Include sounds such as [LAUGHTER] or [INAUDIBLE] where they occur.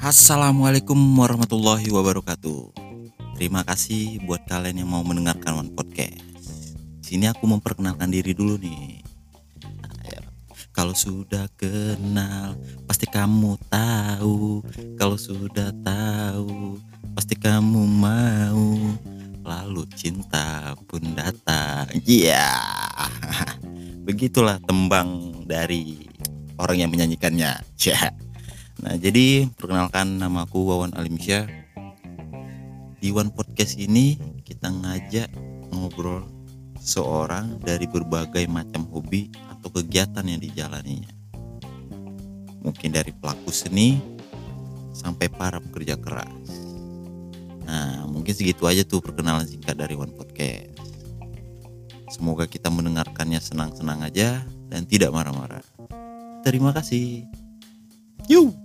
Assalamualaikum warahmatullahi wabarakatuh. Terima kasih buat kalian yang mau mendengarkan One Podcast. Sini aku memperkenalkan diri dulu nih. Kalau sudah kenal, pasti kamu tahu. Kalau sudah tahu, pasti kamu mau. Lalu cinta pun datang. Iya. [LAUGHS] Begitulah tembang dari orang yang menyanyikannya. Ya. Nah, jadi perkenalkan nama aku Wawan Alimsyah. Di One Podcast ini kita ngajak ngobrol seorang dari berbagai macam hobi atau kegiatan yang dijalaninya. Mungkin dari pelaku seni sampai para pekerja keras. Nah, mungkin segitu aja tuh perkenalan singkat dari One Podcast. Semoga kita mendengarkannya senang-senang aja dan tidak marah-marah. Terima kasih. Yuk.